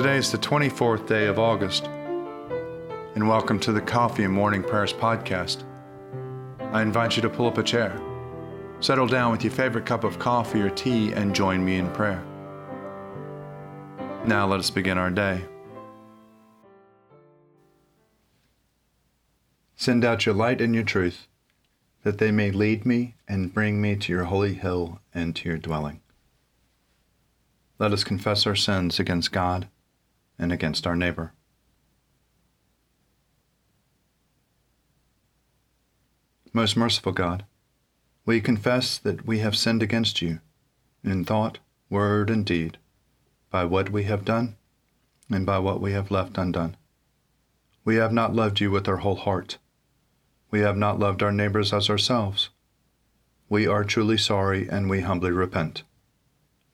Today is the 24th day of August, and welcome to the Coffee and Morning Prayers podcast. I invite you to pull up a chair, settle down with your favorite cup of coffee or tea, and join me in prayer. Now let us begin our day. Send out your light and your truth, that they may lead me and bring me to your holy hill and to your dwelling. Let us confess our sins against God and against our neighbor. Most merciful God, we confess that we have sinned against you in thought, word, and deed, by what we have done and by what we have left undone. We have not loved you with our whole heart. We have not loved our neighbors as ourselves. We are truly sorry and we humbly repent.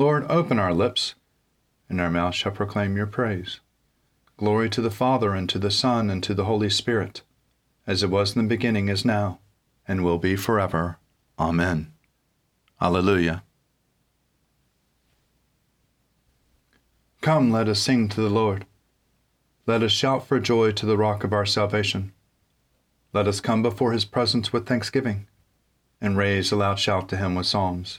Lord, open our lips, and our mouth shall proclaim your praise. Glory to the Father, and to the Son, and to the Holy Spirit, as it was in the beginning, is now, and will be forever. Amen. Alleluia. Come, let us sing to the Lord. Let us shout for joy to the rock of our salvation. Let us come before his presence with thanksgiving, and raise a loud shout to him with psalms.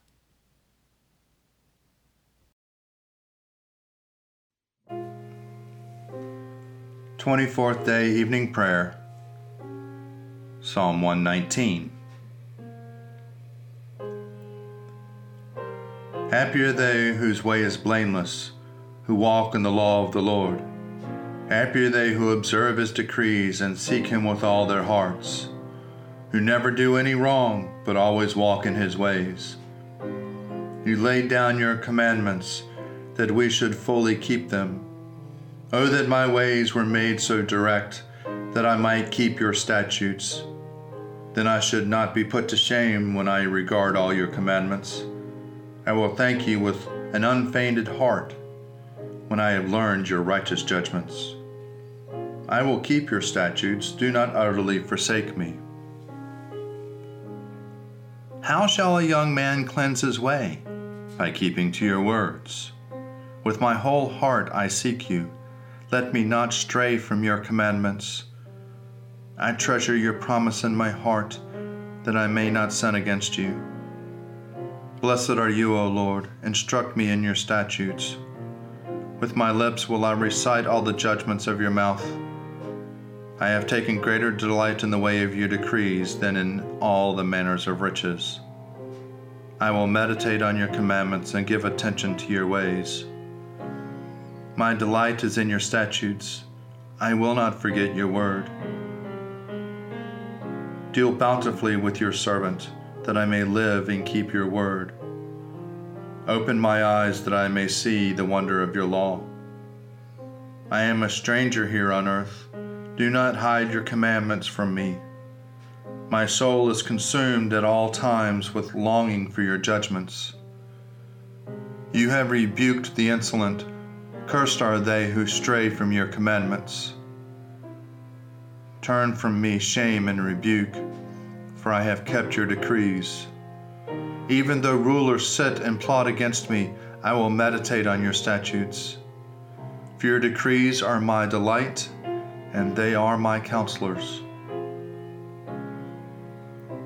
24th Day Evening Prayer, Psalm 119. Happy are they whose way is blameless, who walk in the law of the Lord. Happy are they who observe his decrees and seek him with all their hearts, who never do any wrong, but always walk in his ways. You laid down your commandments that we should fully keep them. Oh, that my ways were made so direct that I might keep your statutes. Then I should not be put to shame when I regard all your commandments. I will thank you with an unfeigned heart when I have learned your righteous judgments. I will keep your statutes, do not utterly forsake me. How shall a young man cleanse his way? By keeping to your words. With my whole heart I seek you let me not stray from your commandments. I treasure your promise in my heart, that I may not sin against you. Blessed are you, O Lord, instruct me in your statutes. With my lips will I recite all the judgments of your mouth. I have taken greater delight in the way of your decrees than in all the manners of riches. I will meditate on your commandments and give attention to your ways. My delight is in your statutes. I will not forget your word. Deal bountifully with your servant, that I may live and keep your word. Open my eyes that I may see the wonder of your law. I am a stranger here on earth. Do not hide your commandments from me. My soul is consumed at all times with longing for your judgments. You have rebuked the insolent Cursed are they who stray from your commandments. Turn from me shame and rebuke, for I have kept your decrees. Even though rulers sit and plot against me, I will meditate on your statutes. For your decrees are my delight, and they are my counselors.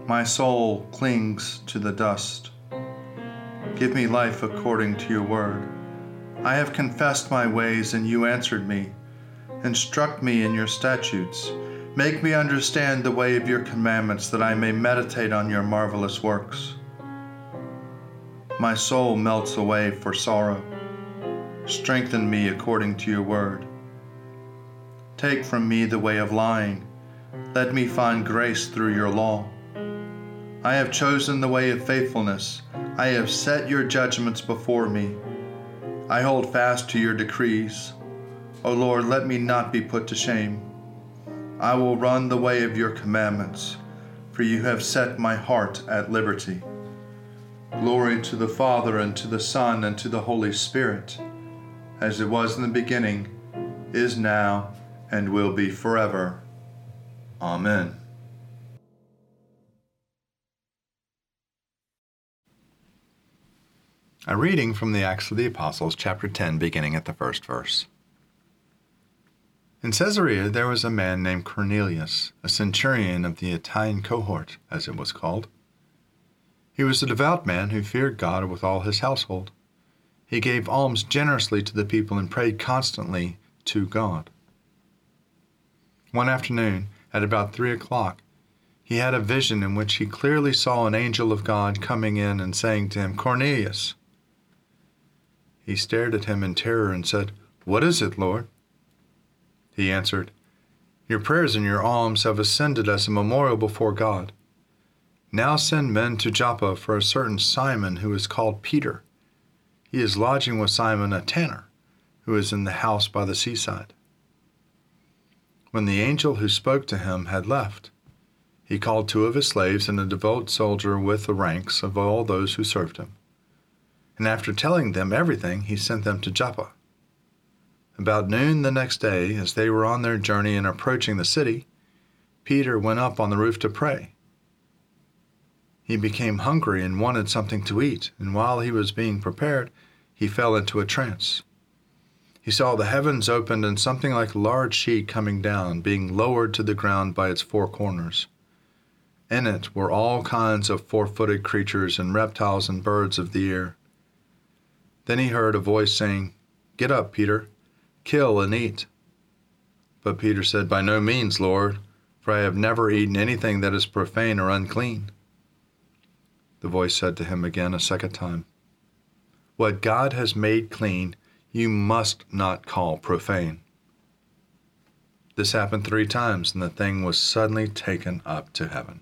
My soul clings to the dust. Give me life according to your word. I have confessed my ways, and you answered me, Instruct me in your statutes. Make me understand the way of your commandments, that I may meditate on your marvelous works. My soul melts away for sorrow. Strengthen me according to your word. Take from me the way of lying. Let me find grace through your law. I have chosen the way of faithfulness. I have set your judgments before me. I hold fast to your decrees. O Lord, let me not be put to shame. I will run the way of your commandments, for you have set my heart at liberty. Glory to the Father, and to the Son, and to the Holy Spirit, as it was in the beginning, is now, and will be forever. Amen. A reading from the Acts of the Apostles, chapter 10, beginning at the first verse. In Caesarea there was a man named Cornelius, a centurion of the Italian cohort, as it was called. He was a devout man who feared God with all his household. He gave alms generously to the people and prayed constantly to God. One afternoon, at about three o'clock, he had a vision in which he clearly saw an angel of God coming in and saying to him, Cornelius. He stared at him in terror and said, What is it, Lord? He answered, Your prayers and your alms have ascended as a memorial before God. Now send men to Joppa for a certain Simon who is called Peter. He is lodging with Simon a tanner, who is in the house by the seaside. When the angel who spoke to him had left, he called two of his slaves and a devout soldier with the ranks of all those who served him and after telling them everything, he sent them to Joppa. About noon the next day, as they were on their journey and approaching the city, Peter went up on the roof to pray. He became hungry and wanted something to eat, and while he was being prepared, he fell into a trance. He saw the heavens opened and something like a large sheet coming down, being lowered to the ground by its four corners. In it were all kinds of four footed creatures and reptiles and birds of the air. Then he heard a voice saying, Get up, Peter, kill and eat. But Peter said, By no means, Lord, for I have never eaten anything that is profane or unclean. The voice said to him again a second time, What God has made clean, you must not call profane. This happened three times, and the thing was suddenly taken up to heaven.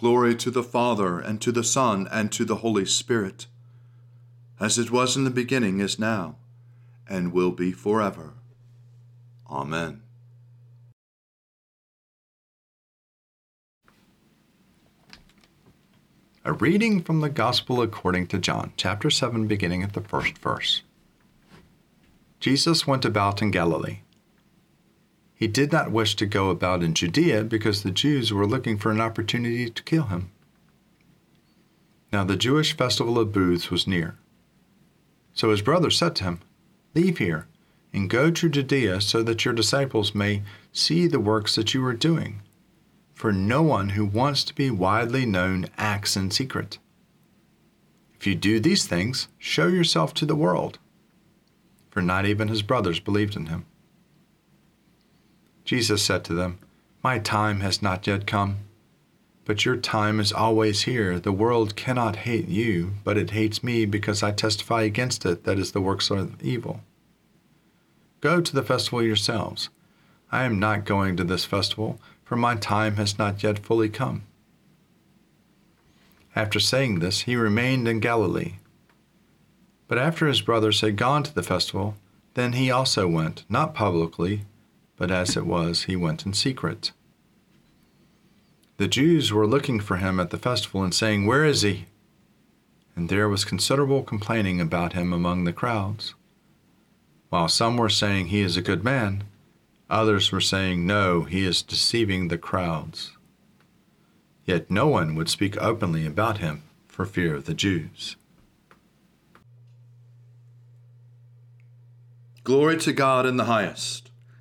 Glory to the Father, and to the Son, and to the Holy Spirit, as it was in the beginning, is now, and will be forever. Amen. A reading from the Gospel according to John, chapter 7, beginning at the first verse. Jesus went about in Galilee he did not wish to go about in Judea because the Jews were looking for an opportunity to kill him. Now the Jewish festival of booths was near. So his brother said to him, Leave here and go to Judea so that your disciples may see the works that you are doing. For no one who wants to be widely known acts in secret. If you do these things, show yourself to the world. For not even his brothers believed in him. Jesus said to them, My time has not yet come, But your time is always here. The world cannot hate you, but it hates me because I testify against it that is the works of evil. Go to the festival yourselves. I am not going to this festival, for my time has not yet fully come. After saying this, he remained in Galilee. But after his brothers had gone to the festival, then he also went, not publicly, but as it was, he went in secret. The Jews were looking for him at the festival and saying, Where is he? And there was considerable complaining about him among the crowds. While some were saying, He is a good man, others were saying, No, he is deceiving the crowds. Yet no one would speak openly about him for fear of the Jews. Glory to God in the highest,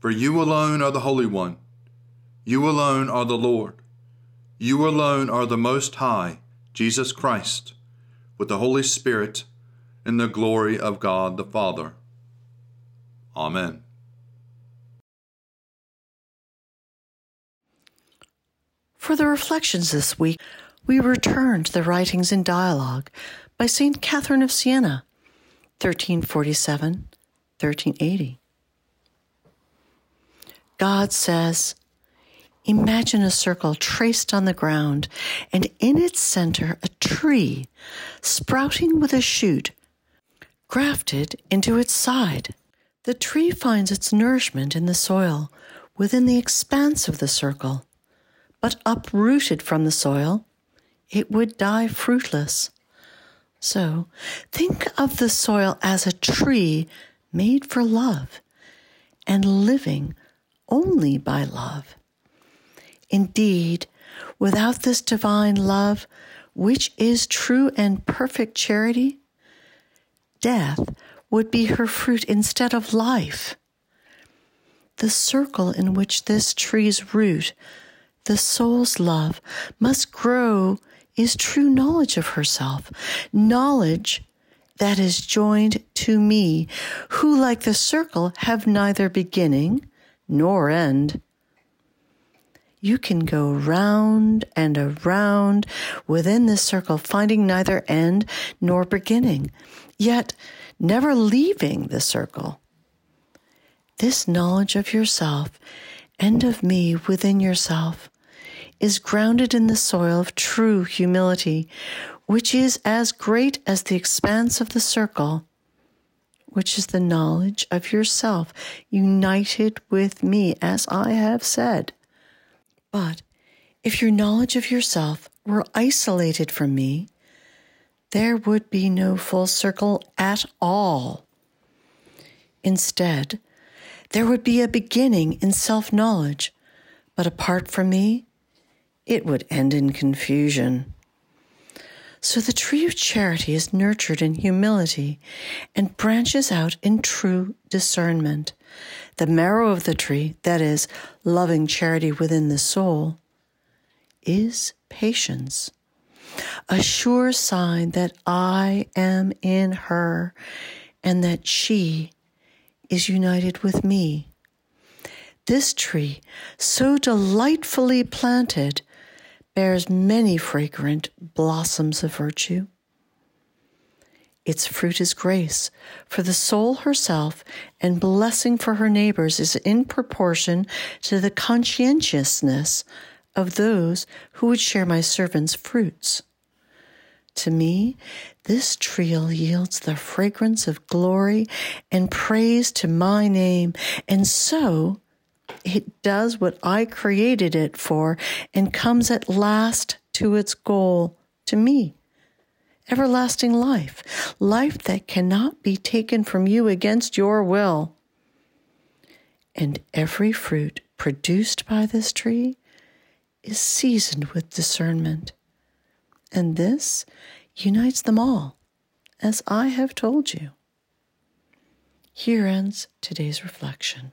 For you alone are the Holy One. You alone are the Lord. You alone are the Most High, Jesus Christ, with the Holy Spirit, in the glory of God the Father. Amen. For the reflections this week, we return to the writings in dialogue by St. Catherine of Siena, 1347 1380. God says, Imagine a circle traced on the ground, and in its center a tree sprouting with a shoot grafted into its side. The tree finds its nourishment in the soil within the expanse of the circle but uprooted from the soil, it would die fruitless. So think of the soil as a tree made for love and living only by love. Indeed, without this divine love, which is true and perfect charity, death would be her fruit instead of life. The circle in which this tree's root the soul's love must grow is true knowledge of herself, knowledge that is joined to me, who, like the circle, have neither beginning nor end. You can go round and around within this circle, finding neither end nor beginning, yet never leaving the circle. This knowledge of yourself and of me within yourself is grounded in the soil of true humility, which is as great as the expanse of the circle, which is the knowledge of yourself united with me, as I have said. But if your knowledge of yourself were isolated from me, there would be no full circle at all. Instead, there would be a beginning in self knowledge, but apart from me, it would end in confusion. So the tree of charity is nurtured in humility and branches out in true discernment. The marrow of the tree, that is, loving charity within the soul, is patience, a sure sign that I am in her and that she is united with me. This tree, so delightfully planted, bears many fragrant blossoms of virtue. Its fruit is grace for the soul herself, and blessing for her neighbors is in proportion to the conscientiousness of those who would share my servant's fruits. To me, this tree yields the fragrance of glory and praise to my name, and so it does what I created it for and comes at last to its goal, to me. Everlasting life, life that cannot be taken from you against your will. And every fruit produced by this tree is seasoned with discernment, and this unites them all, as I have told you. Here ends today's reflection.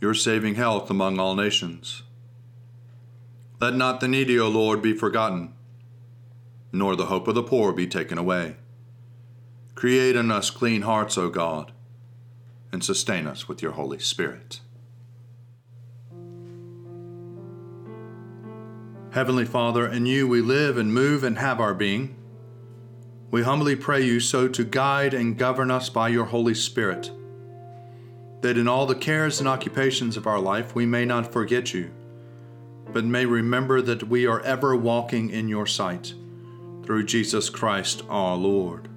your saving health among all nations. Let not the needy, O Lord, be forgotten, nor the hope of the poor be taken away. Create in us clean hearts, O God, and sustain us with your Holy Spirit. Heavenly Father, in you we live and move and have our being. We humbly pray you so to guide and govern us by your Holy Spirit that in all the cares and occupations of our life we may not forget you, but may remember that we are ever walking in your sight, through Jesus Christ our Lord.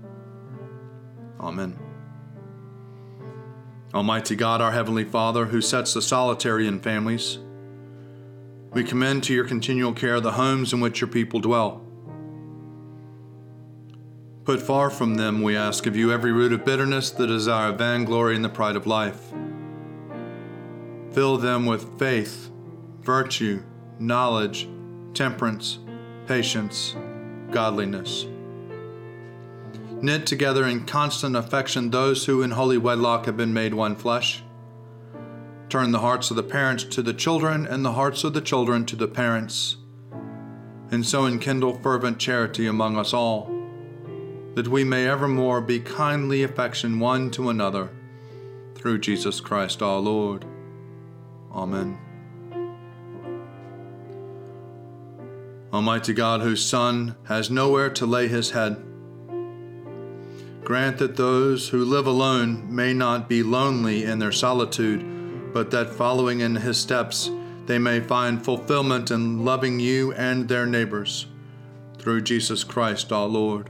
Amen. Almighty God, our Heavenly Father, who sets the solitary in families, we commend to your continual care the homes in which your people dwell. Put far from them, we ask of you, every root of bitterness, the desire of vainglory, and the pride of life. Fill them with faith, virtue, knowledge, temperance, patience, godliness. Knit together in constant affection those who in holy wedlock have been made one flesh. Turn the hearts of the parents to the children, and the hearts of the children to the parents, and so enkindle fervent charity among us all that we may evermore be kindly affection one to another, through Jesus Christ our Lord. Amen. Almighty God, whose Son has nowhere to lay his head, grant that those who live alone may not be lonely in their solitude, but that following in his steps, they may find fulfillment in loving you and their neighbors. Through Jesus Christ our Lord.